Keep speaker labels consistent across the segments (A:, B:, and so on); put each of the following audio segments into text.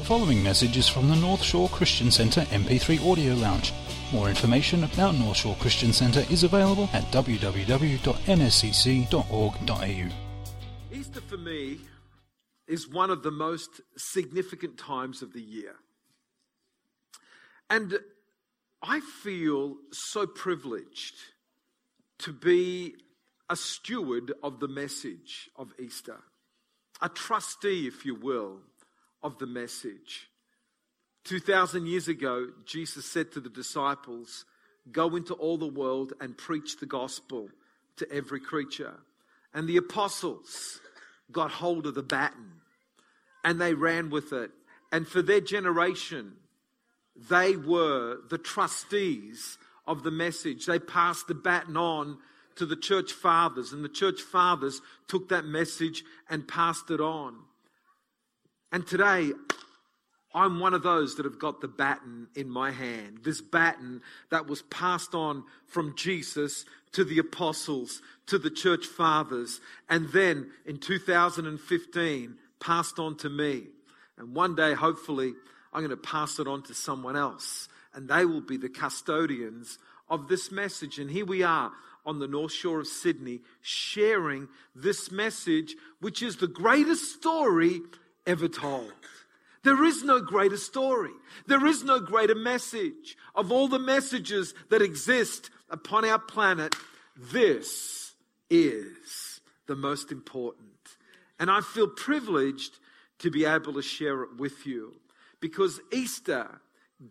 A: The following message is from the North Shore Christian Centre MP3 Audio Lounge. More information about North Shore Christian Centre is available at www.nscc.org.au.
B: Easter for me is one of the most significant times of the year. And I feel so privileged to be a steward of the message of Easter, a trustee, if you will, of the message. 2,000 years ago, Jesus said to the disciples, Go into all the world and preach the gospel to every creature. And the apostles got hold of the baton and they ran with it. And for their generation, they were the trustees of the message. They passed the baton on to the church fathers, and the church fathers took that message and passed it on. And today, I'm one of those that have got the baton in my hand. This baton that was passed on from Jesus to the apostles, to the church fathers, and then in 2015 passed on to me. And one day, hopefully, I'm going to pass it on to someone else, and they will be the custodians of this message. And here we are on the North Shore of Sydney sharing this message, which is the greatest story ever told. There is no greater story. There is no greater message. Of all the messages that exist upon our planet, this is the most important. And I feel privileged to be able to share it with you because Easter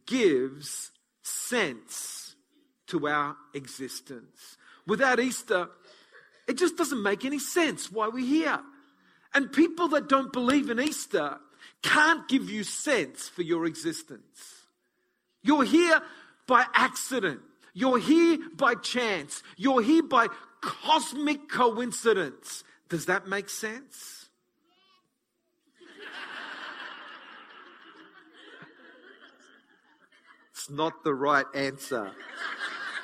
B: gives sense to our existence. Without Easter, it just doesn't make any sense why we're here. And people that don't believe in Easter can't give you sense for your existence. You're here by accident. You're here by chance. You're here by cosmic coincidence. Does that make sense? it's not the right answer.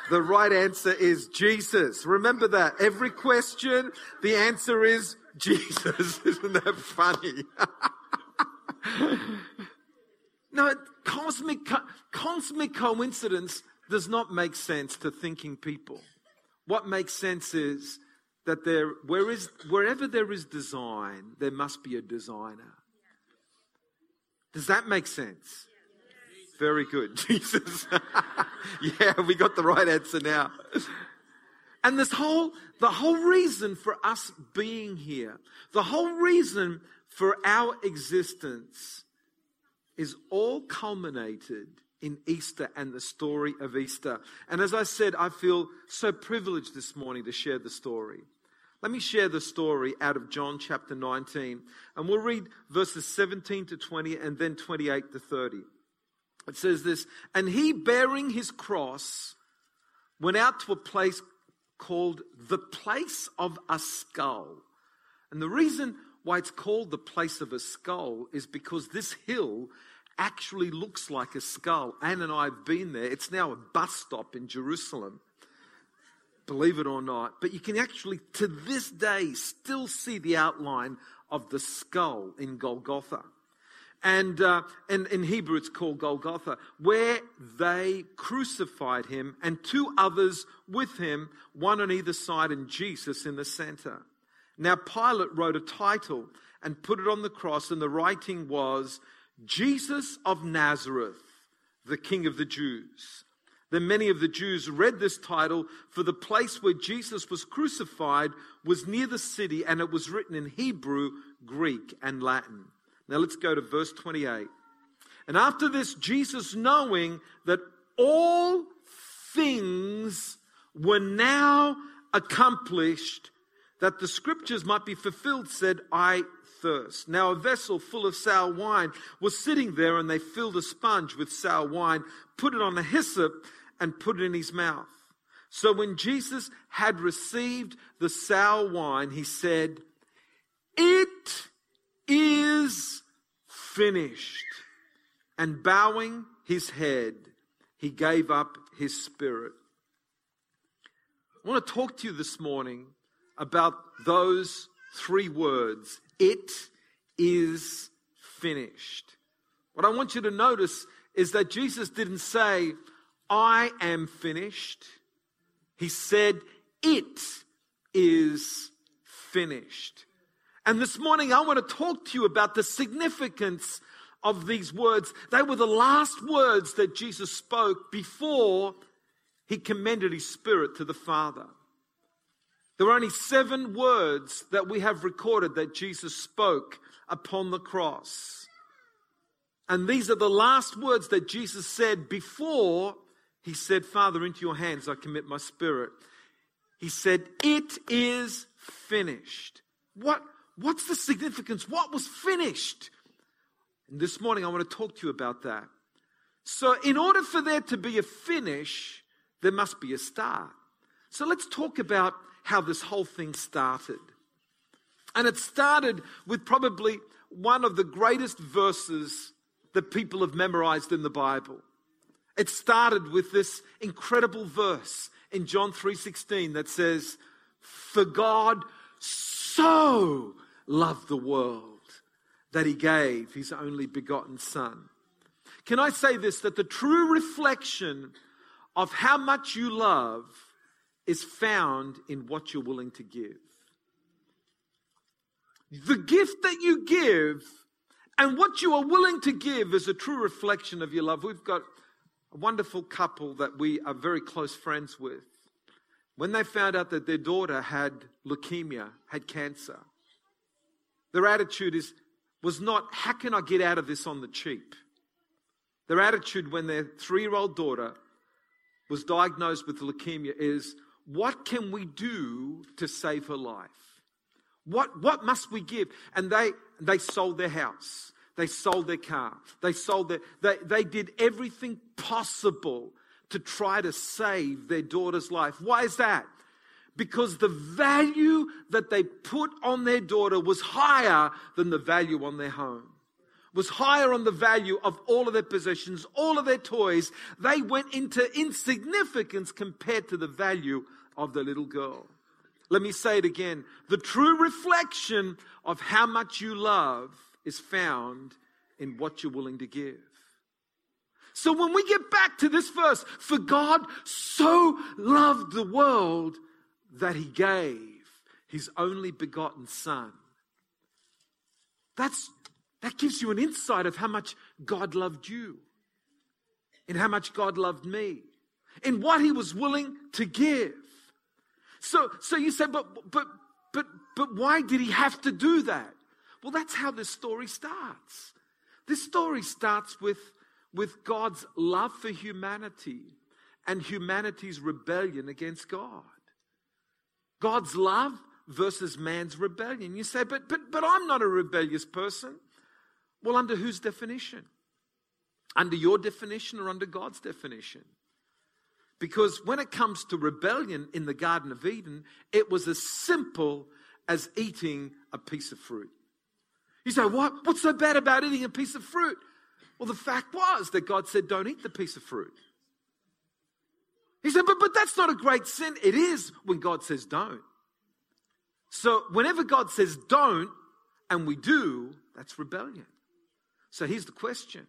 B: The right answer is Jesus. Remember that. Every question, the answer is Jesus. Isn't that funny? no, cosmic, cosmic coincidence does not make sense to thinking people. What makes sense is that there, where is, wherever there is design, there must be a designer. Does that make sense? Very good, Jesus. yeah, we got the right answer now. And this whole, the whole reason for us being here, the whole reason for our existence is all culminated in Easter and the story of Easter. And as I said, I feel so privileged this morning to share the story. Let me share the story out of John chapter 19, and we'll read verses 17 to 20 and then 28 to 30. It says this, and he bearing his cross went out to a place called the place of a skull. And the reason why it's called the place of a skull is because this hill actually looks like a skull. Anne and I have been there. It's now a bus stop in Jerusalem, believe it or not. But you can actually, to this day, still see the outline of the skull in Golgotha. And, uh, and in Hebrew, it's called Golgotha, where they crucified him and two others with him, one on either side, and Jesus in the center. Now, Pilate wrote a title and put it on the cross, and the writing was Jesus of Nazareth, the King of the Jews. Then many of the Jews read this title, for the place where Jesus was crucified was near the city, and it was written in Hebrew, Greek, and Latin. Now let's go to verse 28. And after this, Jesus, knowing that all things were now accomplished, that the scriptures might be fulfilled, said, I thirst. Now a vessel full of sour wine was sitting there, and they filled a sponge with sour wine, put it on a hyssop, and put it in his mouth. So when Jesus had received the sour wine, he said, It is finished. And bowing his head, he gave up his spirit. I want to talk to you this morning about those three words. It is finished. What I want you to notice is that Jesus didn't say, I am finished. He said, It is finished. And this morning, I want to talk to you about the significance of these words. They were the last words that Jesus spoke before he commended his spirit to the Father. There are only seven words that we have recorded that Jesus spoke upon the cross. And these are the last words that Jesus said before he said, Father, into your hands I commit my spirit. He said, It is finished. What, what's the significance? What was finished? And this morning I want to talk to you about that. So, in order for there to be a finish, there must be a start. So, let's talk about how this whole thing started. And it started with probably one of the greatest verses that people have memorized in the Bible. It started with this incredible verse in John 3:16 that says, "For God so loved the world that he gave his only begotten son." Can I say this that the true reflection of how much you love is found in what you're willing to give. The gift that you give and what you are willing to give is a true reflection of your love. We've got a wonderful couple that we are very close friends with. When they found out that their daughter had leukemia, had cancer, their attitude is, was not, how can I get out of this on the cheap? Their attitude when their three year old daughter was diagnosed with leukemia is, what can we do to save her life? What, what must we give? And they, they sold their house. They sold their car. They sold their, they, they did everything possible to try to save their daughter's life. Why is that? Because the value that they put on their daughter was higher than the value on their home was higher on the value of all of their possessions, all of their toys. They went into insignificance compared to the value of the little girl. Let me say it again. The true reflection of how much you love is found in what you're willing to give. So when we get back to this verse, for God so loved the world that he gave his only begotten son. That's, that gives you an insight of how much God loved you and how much God loved me and what he was willing to give. So, so you say, but, but, but, but why did he have to do that? Well, that's how this story starts. This story starts with, with God's love for humanity and humanity's rebellion against God. God's love versus man's rebellion. You say, but, but, but I'm not a rebellious person. Well, under whose definition? Under your definition or under God's definition? Because when it comes to rebellion in the Garden of Eden, it was as simple as eating a piece of fruit. You say, what? What's so bad about eating a piece of fruit? Well, the fact was that God said, don't eat the piece of fruit. He said, but, but that's not a great sin. It is when God says don't. So whenever God says don't, and we do, that's rebellion. So here's the question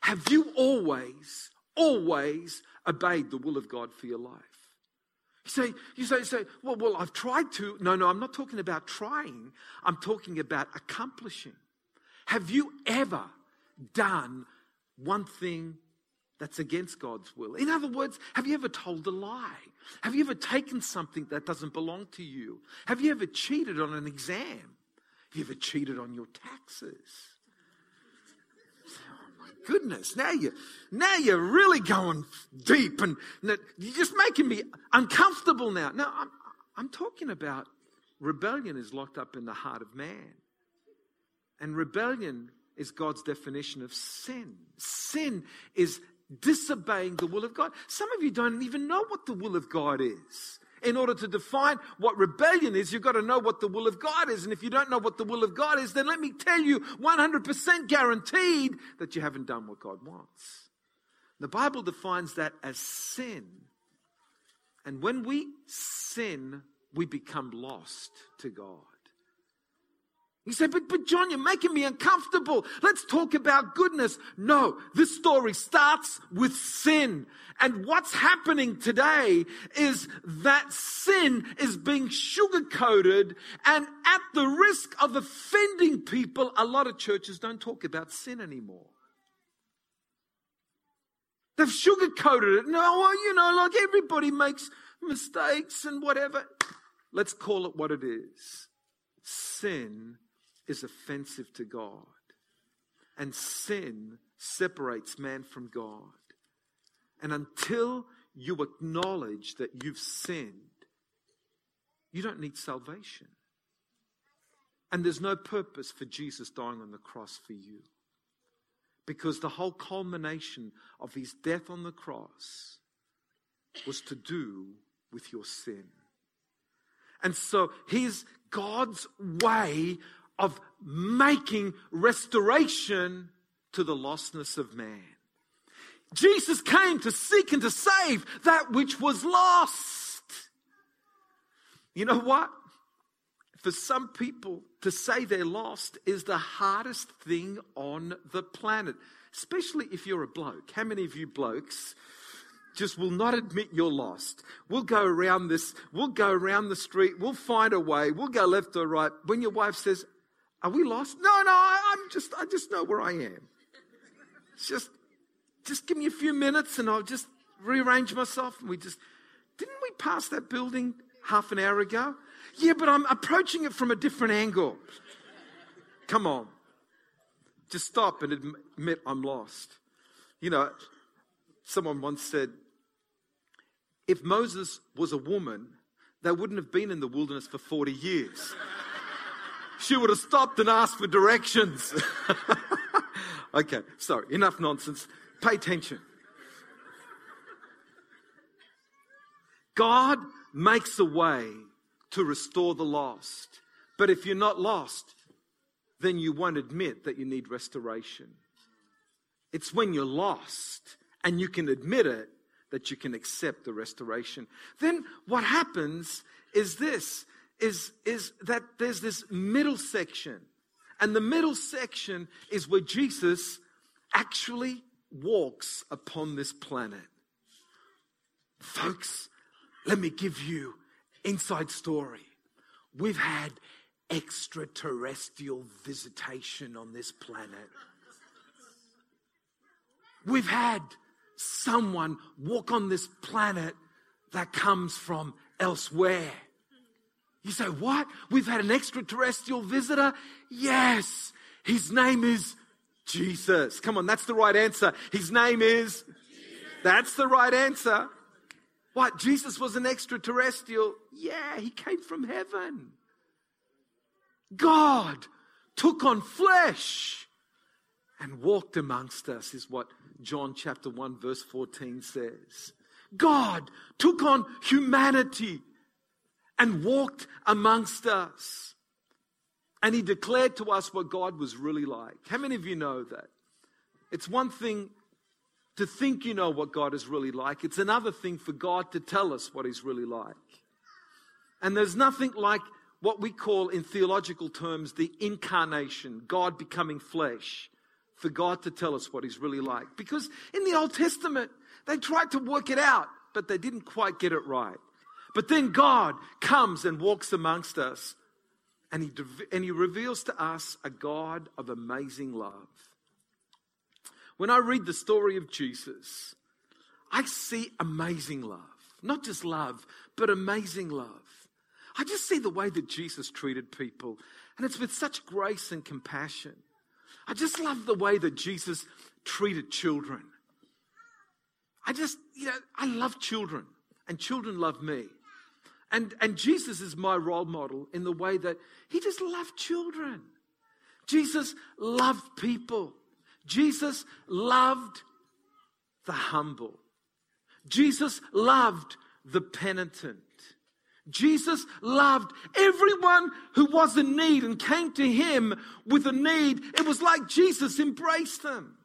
B: Have you always, always obeyed the will of God for your life. You say, you say, say, well, well, I've tried to. No, no, I'm not talking about trying. I'm talking about accomplishing. Have you ever done one thing that's against God's will? In other words, have you ever told a lie? Have you ever taken something that doesn't belong to you? Have you ever cheated on an exam? Have you ever cheated on your taxes? Oh my goodness, now you now you're really going deep and you're just making me uncomfortable now. Now I'm, I'm talking about rebellion is locked up in the heart of man. And rebellion is God's definition of sin. Sin is disobeying the will of God. Some of you don't even know what the will of God is. In order to define what rebellion is, you've got to know what the will of God is. And if you don't know what the will of God is, then let me tell you 100% guaranteed that you haven't done what God wants. The Bible defines that as sin. And when we sin, we become lost to God. You say, but, but John, you're making me uncomfortable. Let's talk about goodness. No, this story starts with sin. And what's happening today is that sin is being sugar coated and at the risk of offending people, a lot of churches don't talk about sin anymore. They've sugar coated it. No, well, you know, like everybody makes mistakes and whatever. Let's call it what it is. Sin is offensive to God. And sin separates man from God. And until you acknowledge that you've sinned, you don't need salvation. And there's no purpose for Jesus dying on the cross for you. Because the whole culmination of his death on the cross was to do with your sin. And so he's God's way of making restoration to the lostness of man. Jesus came to seek and to save that which was lost. You know what? For some people, to say they're lost is the hardest thing on the planet, especially if you're a bloke. How many of you blokes just will not admit you're lost. We'll go around this, we'll go around the street, we'll find a way, we'll go left or right. When your wife says, Are we lost? No, no, I, am just I just know where I am. Just just give me a few minutes and I'll just rearrange myself. And we just didn't we pass that building half an hour ago? Yeah, but I'm approaching it from a different angle. Come on. Just stop and admit I'm lost. You know, someone once said, if Moses was a woman, they wouldn't have been in the wilderness for 40 years. She would have stopped and asked for directions. okay, sorry, enough nonsense. Pay attention. God makes a way to restore the lost. But if you're not lost, then you won't admit that you need restoration. It's when you're lost and you can admit it that you can accept the restoration. Then what happens is this is, is that there's this middle section. And the middle section is where Jesus actually walks upon this planet. Folks, let me give you inside story. We've had extraterrestrial visitation on this planet. We've had someone walk on this planet that comes from elsewhere. You say, What? We've had an extraterrestrial visitor? Yes. His name is Jesus. Come on, that's the right answer. His name is? That's the right answer. What? Jesus was an extraterrestrial? Yeah, he came from heaven. God took on flesh and walked amongst us, is what John chapter 1, verse 14 says. God took on humanity and walked amongst us. And he declared to us what God was really like. How many of you know that? It's one thing to think you know what God is really like, it's another thing for God to tell us what he's really like. And there's nothing like what we call in theological terms the incarnation, God becoming flesh for God to tell us what He's really like. Because in the Old Testament, they tried to work it out, but they didn't quite get it right. But then God comes and walks amongst us, and He, and he reveals to us a God of amazing love. When I read the story of Jesus, I see amazing love. Not just love, but amazing love. I just see the way that Jesus treated people, and it's with such grace and compassion. I just love the way that Jesus treated children. I just, you know, I love children and children love me. And, and Jesus is my role model in the way that he just loved children. Jesus loved people. Jesus loved the humble. Jesus loved the penitent. Jesus loved everyone who was in need and came to him with a need. It was like Jesus embraced them.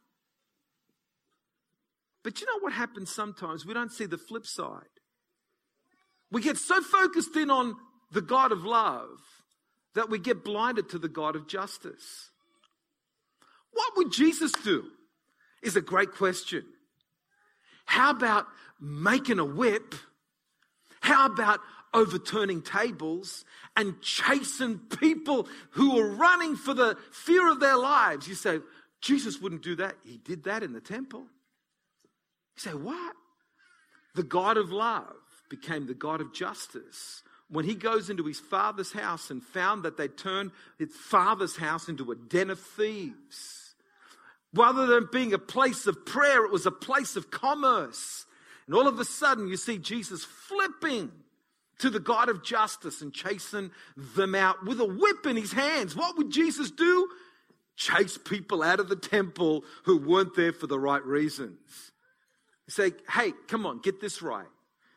B: But you know what happens sometimes? We don't see the flip side. We get so focused in on the God of love that we get blinded to the God of justice. What would Jesus do? Is a great question. How about making a whip? How about overturning tables and chasing people who are running for the fear of their lives? You say, Jesus wouldn't do that. He did that in the temple. You say, what? The God of love became the God of justice when he goes into his father's house and found that they turned his father's house into a den of thieves. Rather than being a place of prayer, it was a place of commerce. And all of a sudden, you see Jesus flipping to the God of justice and chasing them out with a whip in his hands. What would Jesus do? Chase people out of the temple who weren't there for the right reasons. say, hey, come on, get this right.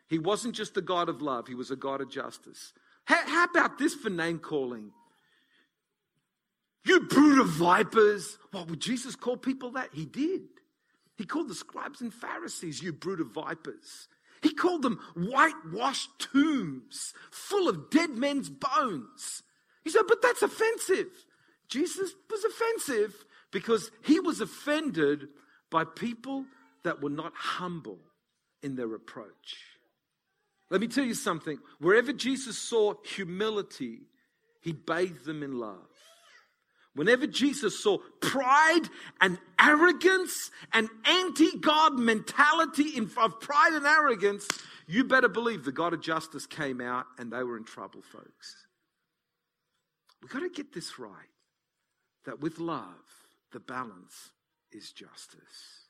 B: He wasn't just a God of love, he was a God of justice. How, how about this for name calling? You brood of vipers. What would Jesus call people that? He did. He called the scribes and Pharisees, you brood of vipers. He called them whitewashed tombs full of dead men's bones. He said, but that's offensive. Jesus was offensive because he was offended by people that were not humble in their approach. Let me tell you something. Wherever Jesus saw humility, he bathed them in love. Whenever Jesus saw pride and arrogance and anti God mentality of pride and arrogance, you better believe the God of justice came out and they were in trouble, folks. We've got to get this right that with love, the balance is justice.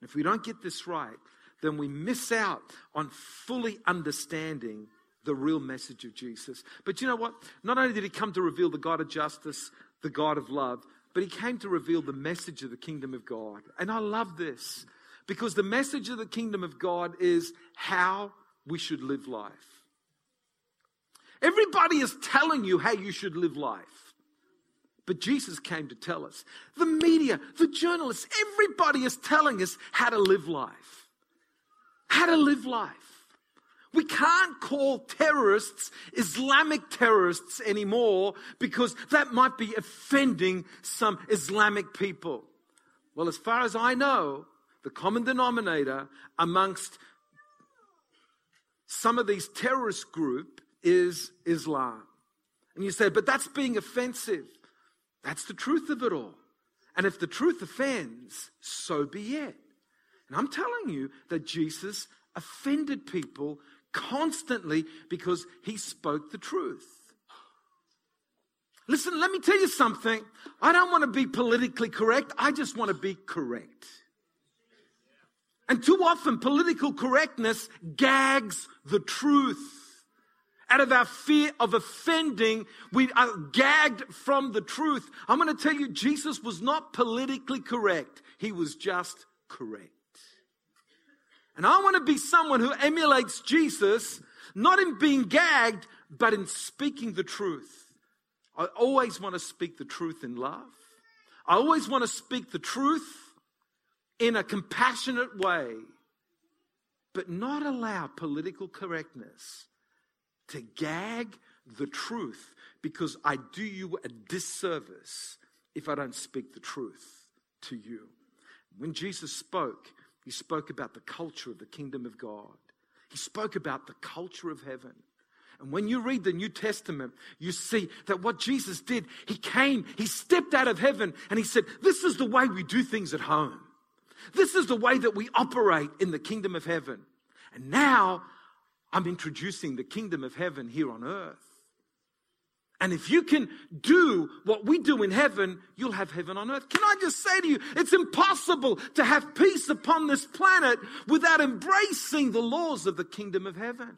B: And if we don't get this right, then we miss out on fully understanding the real message of Jesus. But you know what? Not only did he come to reveal the God of justice, the God of love, but he came to reveal the message of the kingdom of God. And I love this because the message of the kingdom of God is how we should live life. Everybody is telling you how you should live life. But Jesus came to tell us. The media, the journalists, everybody is telling us how to live life how to live life. We can't call terrorists Islamic terrorists anymore because that might be offending some Islamic people. Well, as far as I know, the common denominator amongst some of these terrorist group is Islam. And you say, but that's being offensive. That's the truth of it all. And if the truth offends, so be it. And I'm telling you that Jesus offended people constantly because he spoke the truth. Listen, let me tell you something. I don't want to be politically correct. I just want to be correct. And too often, political correctness gags the truth. Out of our fear of offending, we are gagged from the truth. I'm going to tell you, Jesus was not politically correct. He was just correct. And I want to be someone who emulates Jesus, not in being gagged, but in speaking the truth. I always want to speak the truth in love. I always want to speak the truth in a compassionate way, but not allow political correctness to gag the truth because I do you a disservice if I don't speak the truth to you. When Jesus spoke, he spoke about the culture of the kingdom of God. He spoke about the culture of heaven. And when you read the New Testament, you see that what Jesus did, he came, he stepped out of heaven, and he said, This is the way we do things at home. This is the way that we operate in the kingdom of heaven. And now I'm introducing the kingdom of heaven here on earth. And if you can do what we do in heaven, you'll have heaven on earth. Can I just say to you, it's impossible to have peace upon this planet without embracing the laws of the kingdom of heaven.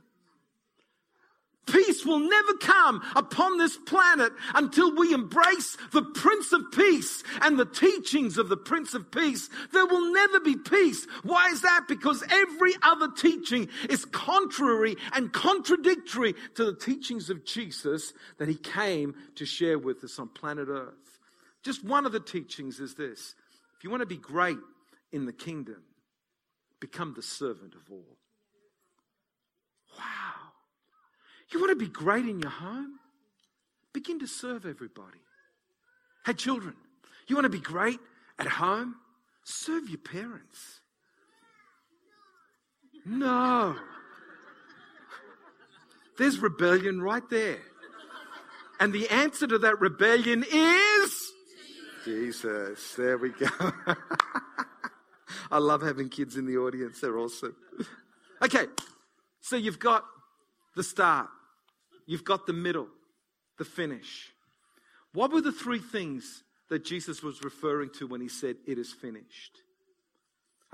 B: Peace will never come upon this planet until we embrace the Prince of Peace and the teachings of the Prince of Peace. There will never be peace. Why is that? Because every other teaching is contrary and contradictory to the teachings of Jesus that he came to share with us on planet Earth. Just one of the teachings is this if you want to be great in the kingdom, become the servant of all. Wow. You want to be great in your home? begin to serve everybody. Hey, children, you want to be great at home? Serve your parents. No. There's rebellion right there. And the answer to that rebellion is Jesus. There we go. I love having kids in the audience. They're awesome. Okay, so you've got the start, you've got the middle, the finish. What were the three things that Jesus was referring to when he said, It is finished?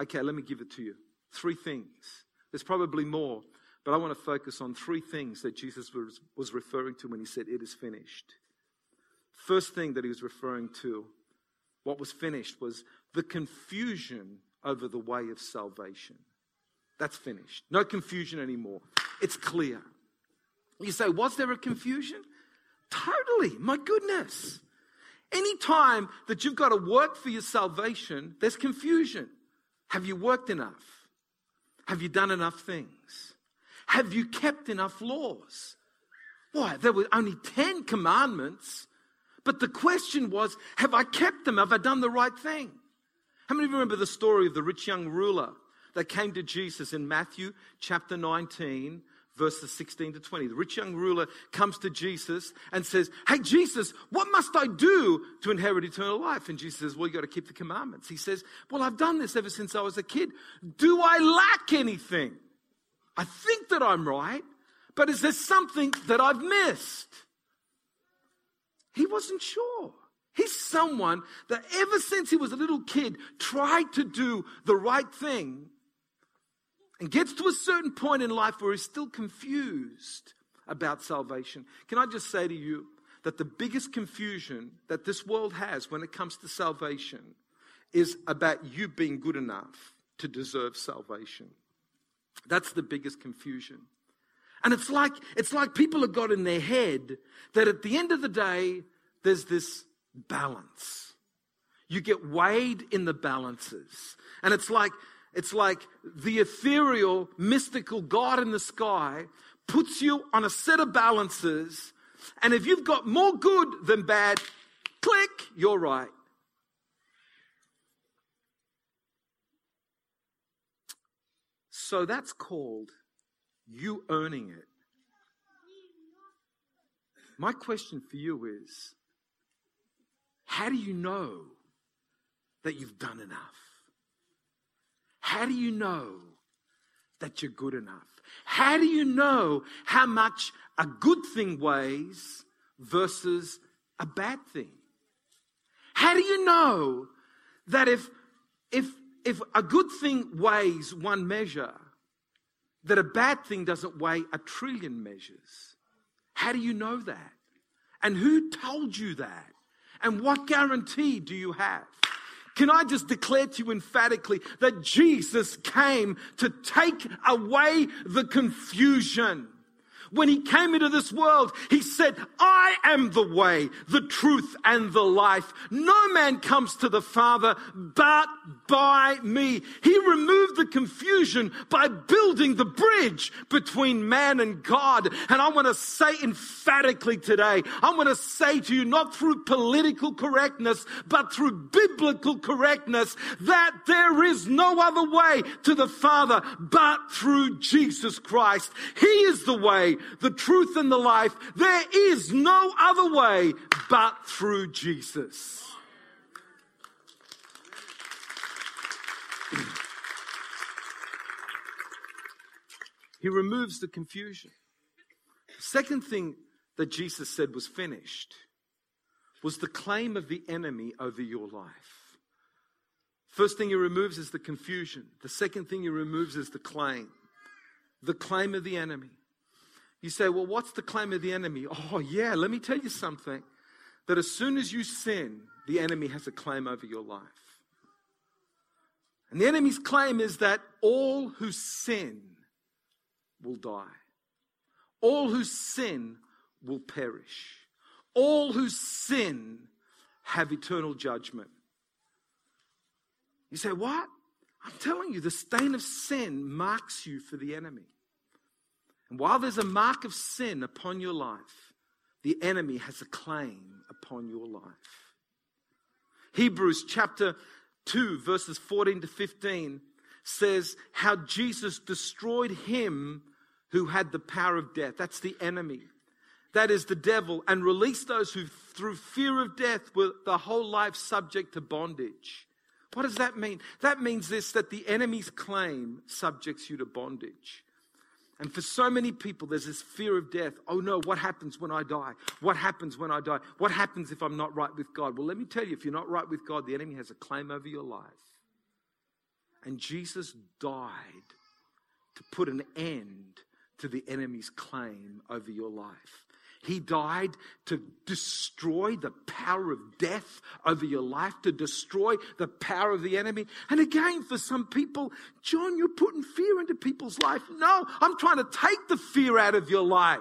B: Okay, let me give it to you. Three things. There's probably more, but I want to focus on three things that Jesus was, was referring to when he said, It is finished. First thing that he was referring to, what was finished, was the confusion over the way of salvation. That's finished. No confusion anymore. It's clear. You say, Was there a confusion? Totally. My goodness. Anytime that you've got to work for your salvation, there's confusion. Have you worked enough? Have you done enough things? Have you kept enough laws? Why? There were only 10 commandments, but the question was, have I kept them? Have I done the right thing? How many of you remember the story of the rich young ruler that came to Jesus in Matthew chapter 19, verses 16 to 20. The rich young ruler comes to Jesus and says, Hey, Jesus, what must I do to inherit eternal life? And Jesus says, Well, you got to keep the commandments. He says, Well, I've done this ever since I was a kid. Do I lack anything? I think that I'm right, but is there something that I've missed? He wasn't sure. He's someone that ever since he was a little kid tried to do the right thing and gets to a certain point in life where he's still confused about salvation. Can I just say to you that the biggest confusion that this world has when it comes to salvation is about you being good enough to deserve salvation. That's the biggest confusion. And it's like it's like people have got in their head that at the end of the day there's this balance. You get weighed in the balances. And it's like it's like the ethereal, mystical God in the sky puts you on a set of balances. And if you've got more good than bad, click, you're right. So that's called you earning it. My question for you is how do you know that you've done enough? How do you know that you're good enough? How do you know how much a good thing weighs versus a bad thing? How do you know that if, if, if a good thing weighs one measure, that a bad thing doesn't weigh a trillion measures? How do you know that? And who told you that? And what guarantee do you have? Can I just declare to you emphatically that Jesus came to take away the confusion? When he came into this world, he said, I am the way, the truth, and the life. No man comes to the Father but by me. He removed the confusion by building the bridge between man and God. And I want to say emphatically today, I want to say to you, not through political correctness, but through biblical correctness, that there is no other way to the Father but through Jesus Christ. He is the way, the truth and the life. There is no other way but through Jesus. he removes the confusion. Second thing that Jesus said was finished was the claim of the enemy over your life. First thing he removes is the confusion. The second thing he removes is the claim. The claim of the enemy. You say, well, what's the claim of the enemy? Oh, yeah, let me tell you something. That as soon as you sin, the enemy has a claim over your life. And the enemy's claim is that all who sin will die. All who sin will perish. All who sin have eternal judgment. You say, What? I'm telling you, the stain of sin marks you for the enemy. And while there's a mark of sin upon your life, the enemy has a claim upon your life. Hebrews chapter 2, verses 14 to 15 says how Jesus destroyed him who had the power of death. That's the enemy. That is the devil, and released those who, through fear of death, were the whole life subject to bondage. What does that mean? That means this that the enemy's claim subjects you to bondage. And for so many people, there's this fear of death. Oh no, what happens when I die? What happens when I die? What happens if I'm not right with God? Well, let me tell you, if you're not right with God, the enemy has a claim over your life. And Jesus died to put an end to the enemy's claim over your life. He died to destroy the power of death over your life, to destroy the power of the enemy. And again, for some people, John, you're putting fear into people's life. No, I'm trying to take the fear out of your life.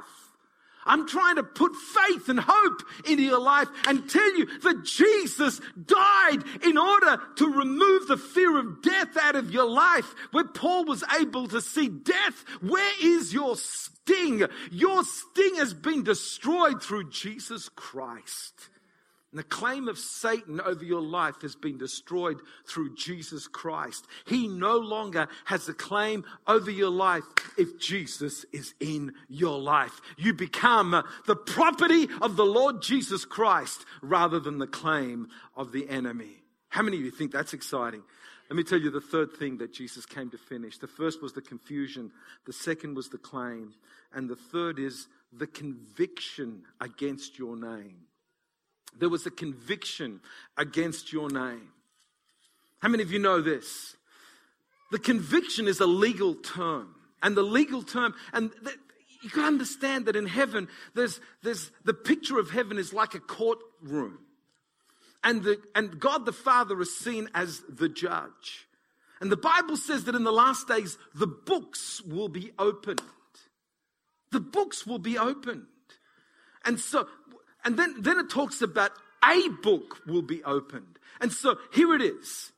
B: I'm trying to put faith and hope into your life and tell you that Jesus died in order to remove the fear of death out of your life. Where Paul was able to see death, where is your sting? Your sting has been destroyed through Jesus Christ. And the claim of Satan over your life has been destroyed through Jesus Christ. He no longer has a claim over your life if Jesus is in your life. You become the property of the Lord Jesus Christ rather than the claim of the enemy. How many of you think that's exciting? Let me tell you the third thing that Jesus came to finish. The first was the confusion, the second was the claim, and the third is the conviction against your name there was a conviction against your name. How many of you know this? The conviction is a legal term. And the legal term, and you can understand that in heaven, there's, there's the picture of heaven is like a courtroom. And, the, and God the Father is seen as the judge. And the Bible says that in the last days, the books will be opened. The books will be opened. And so and then, then it talks about a book will be opened. And so here it is.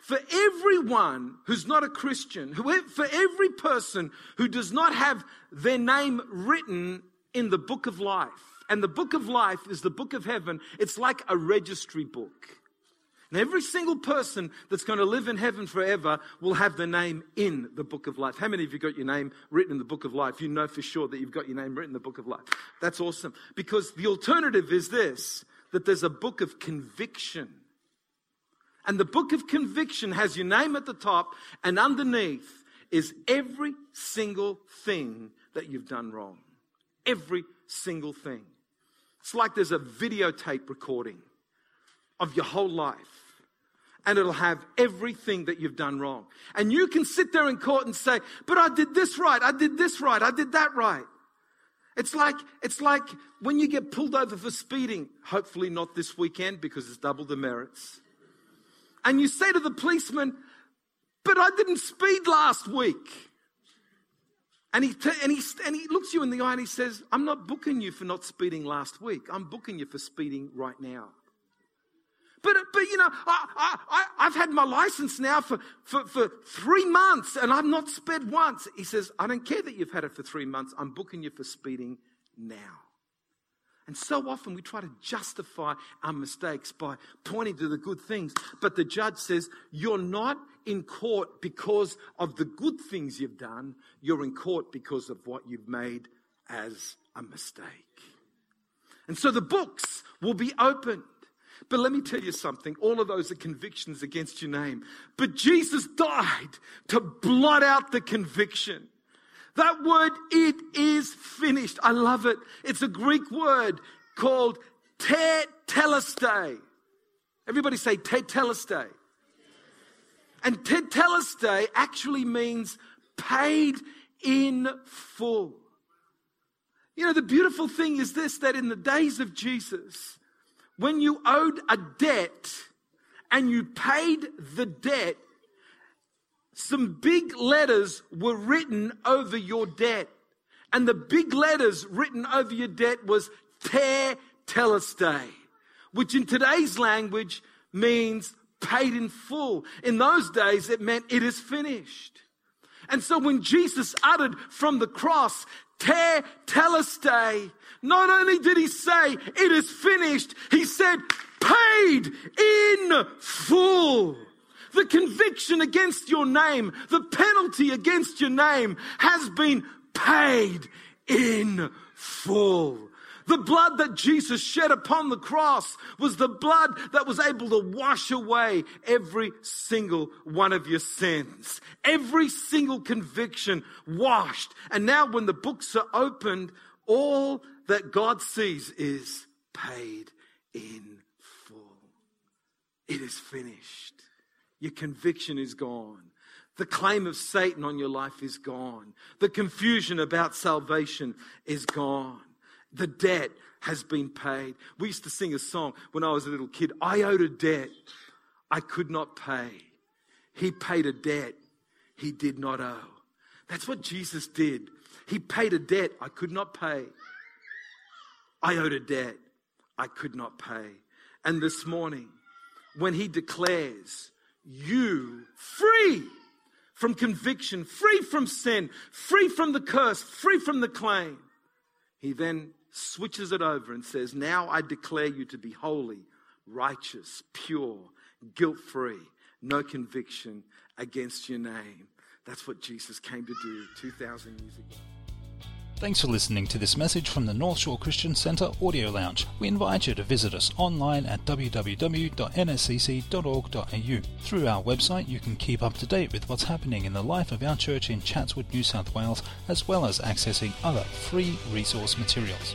B: For everyone who's not a Christian, for every person who does not have their name written in the book of life, and the book of life is the book of heaven, it's like a registry book. And every single person that's going to live in heaven forever will have the name in the book of life. How many of you got your name written in the book of life? You know for sure that you've got your name written in the book of life. That's awesome. Because the alternative is this that there's a book of conviction. And the book of conviction has your name at the top, and underneath is every single thing that you've done wrong. Every single thing. It's like there's a videotape recording of your whole life and it'll have everything that you've done wrong. And you can sit there in court and say, but I did this right, I did this right, I did that right. It's like, it's like when you get pulled over for speeding, hopefully not this weekend because it's double demerits. And you say to the policeman, but I didn't speed last week. And he, t- and, he, and he looks you in the eye and he says, I'm not booking you for not speeding last week. I'm booking you for speeding right now. But, but you know, I, I, I've had my license now for, for, for three months and I've not sped once. He says, I don't care that you've had it for three months. I'm booking you for speeding now. And so often we try to justify our mistakes by pointing to the good things. But the judge says, You're not in court because of the good things you've done. You're in court because of what you've made as a mistake. And so the books will be opened. But let me tell you something all of those are convictions against your name. But Jesus died to blot out the conviction. That word, it is finished. I love it. It's a Greek word called tetelestai. Everybody say tetelestai. And tetelestai actually means paid in full. You know, the beautiful thing is this that in the days of Jesus, when you owed a debt and you paid the debt, some big letters were written over your debt. And the big letters written over your debt was te telestai, which in today's language means paid in full. In those days, it meant it is finished. And so when Jesus uttered from the cross, te telestai. Not only did he say, it is finished, he said, paid in full. The conviction against your name, the penalty against your name has been paid in full. The blood that Jesus shed upon the cross was the blood that was able to wash away every single one of your sins. Every single conviction washed. And now when the books are opened, all that God sees is paid in full. It is finished. Your conviction is gone. The claim of Satan on your life is gone. The confusion about salvation is gone. The debt has been paid. We used to sing a song when I was a little kid I owed a debt I could not pay. He paid a debt he did not owe. That's what Jesus did. He paid a debt I could not pay. I owed a debt I could not pay. And this morning, when he declares you free from conviction, free from sin, free from the curse, free from the claim, he then switches it over and says, Now I declare you to be holy, righteous, pure, guilt free, no conviction against your name. That's what Jesus came to do 2,000 years ago.
A: Thanks for listening to this message from the North Shore Christian Centre Audio Lounge. We invite you to visit us online at www.nscc.org.au. Through our website, you can keep up to date with what's happening in the life of our church in Chatswood, New South Wales, as well as accessing other free resource materials.